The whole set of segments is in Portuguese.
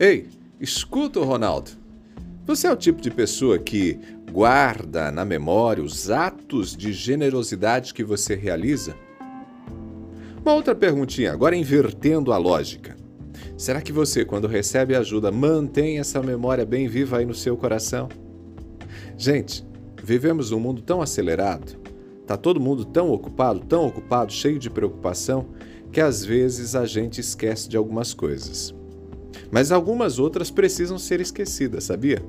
Ei, escuta, Ronaldo. Você é o tipo de pessoa que guarda na memória os atos de generosidade que você realiza? Uma outra perguntinha, agora invertendo a lógica. Será que você, quando recebe ajuda, mantém essa memória bem viva aí no seu coração? Gente, vivemos num mundo tão acelerado, tá todo mundo tão ocupado, tão ocupado, cheio de preocupação, que às vezes a gente esquece de algumas coisas. Mas algumas outras precisam ser esquecidas, sabia?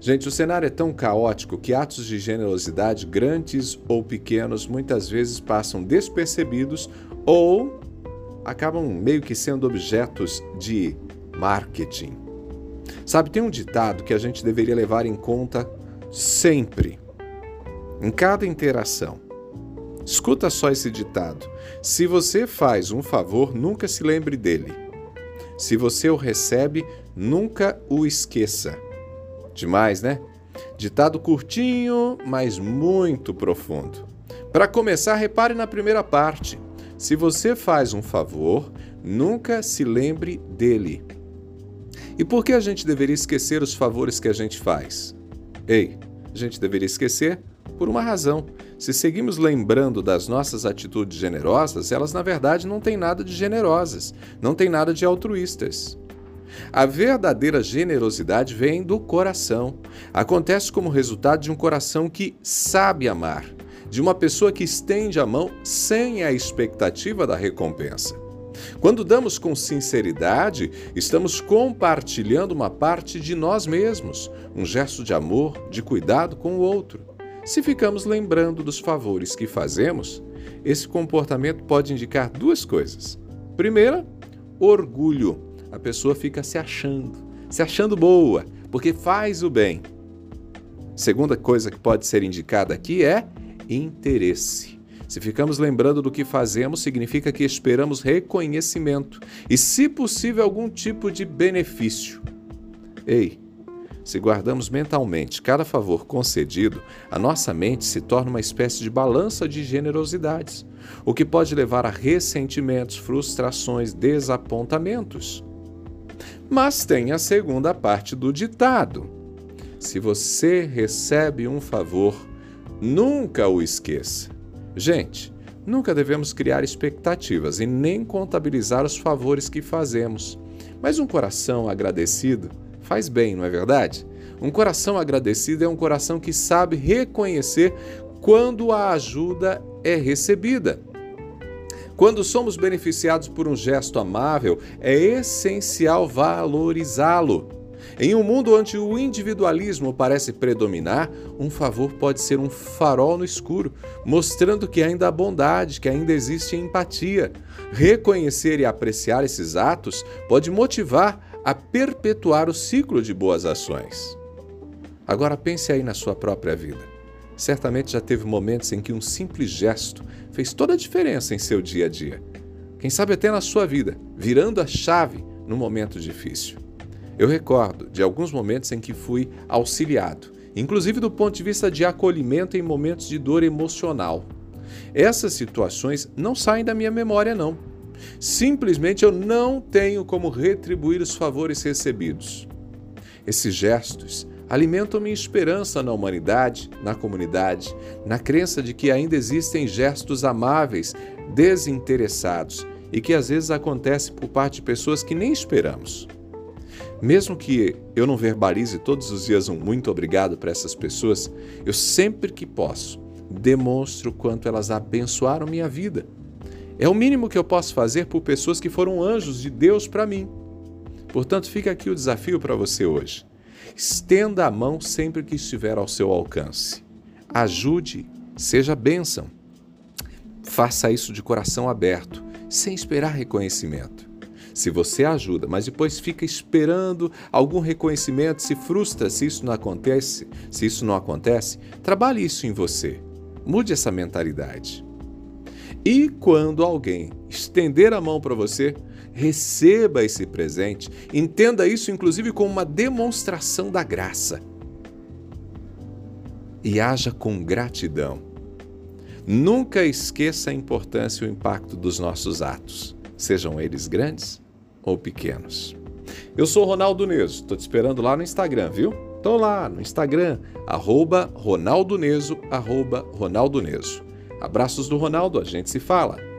Gente, o cenário é tão caótico que atos de generosidade, grandes ou pequenos, muitas vezes passam despercebidos ou acabam meio que sendo objetos de marketing. Sabe, tem um ditado que a gente deveria levar em conta sempre, em cada interação. Escuta só esse ditado: se você faz um favor, nunca se lembre dele. Se você o recebe, nunca o esqueça. Demais, né? Ditado curtinho, mas muito profundo. Para começar, repare na primeira parte. Se você faz um favor, nunca se lembre dele. E por que a gente deveria esquecer os favores que a gente faz? Ei, a gente deveria esquecer por uma razão. Se seguimos lembrando das nossas atitudes generosas, elas na verdade não têm nada de generosas, não têm nada de altruístas. A verdadeira generosidade vem do coração. Acontece como resultado de um coração que sabe amar, de uma pessoa que estende a mão sem a expectativa da recompensa. Quando damos com sinceridade, estamos compartilhando uma parte de nós mesmos, um gesto de amor, de cuidado com o outro. Se ficamos lembrando dos favores que fazemos, esse comportamento pode indicar duas coisas. Primeira, orgulho. A pessoa fica se achando, se achando boa, porque faz o bem. Segunda coisa que pode ser indicada aqui é interesse. Se ficamos lembrando do que fazemos, significa que esperamos reconhecimento e, se possível, algum tipo de benefício. Ei, se guardamos mentalmente cada favor concedido, a nossa mente se torna uma espécie de balança de generosidades, o que pode levar a ressentimentos, frustrações, desapontamentos. Mas tem a segunda parte do ditado: se você recebe um favor, nunca o esqueça. Gente, nunca devemos criar expectativas e nem contabilizar os favores que fazemos. Mas um coração agradecido faz bem, não é verdade? Um coração agradecido é um coração que sabe reconhecer quando a ajuda é recebida. Quando somos beneficiados por um gesto amável, é essencial valorizá-lo. Em um mundo onde o individualismo parece predominar, um favor pode ser um farol no escuro, mostrando que ainda há bondade, que ainda existe empatia. Reconhecer e apreciar esses atos pode motivar a perpetuar o ciclo de boas ações. Agora pense aí na sua própria vida. Certamente já teve momentos em que um simples gesto fez toda a diferença em seu dia a dia. Quem sabe até na sua vida, virando a chave num momento difícil. Eu recordo de alguns momentos em que fui auxiliado, inclusive do ponto de vista de acolhimento em momentos de dor emocional. Essas situações não saem da minha memória, não Simplesmente eu não tenho como retribuir os favores recebidos. Esses gestos alimentam minha esperança na humanidade, na comunidade, na crença de que ainda existem gestos amáveis, desinteressados e que às vezes acontecem por parte de pessoas que nem esperamos. Mesmo que eu não verbalize todos os dias um muito obrigado para essas pessoas, eu sempre que posso demonstro quanto elas abençoaram minha vida é o mínimo que eu posso fazer por pessoas que foram anjos de Deus para mim. Portanto, fica aqui o desafio para você hoje. Estenda a mão sempre que estiver ao seu alcance. Ajude, seja bênção. Faça isso de coração aberto, sem esperar reconhecimento. Se você ajuda, mas depois fica esperando algum reconhecimento, se frustra se isso não acontece, se isso não acontece, trabalhe isso em você. Mude essa mentalidade. E quando alguém estender a mão para você, receba esse presente. Entenda isso, inclusive, como uma demonstração da graça. E haja com gratidão. Nunca esqueça a importância e o impacto dos nossos atos, sejam eles grandes ou pequenos. Eu sou Ronaldo Neso, tô te esperando lá no Instagram, viu? Tô lá no Instagram, arroba Ronaldo Neso, arroba Ronaldo Neso. Abraços do Ronaldo, a gente se fala.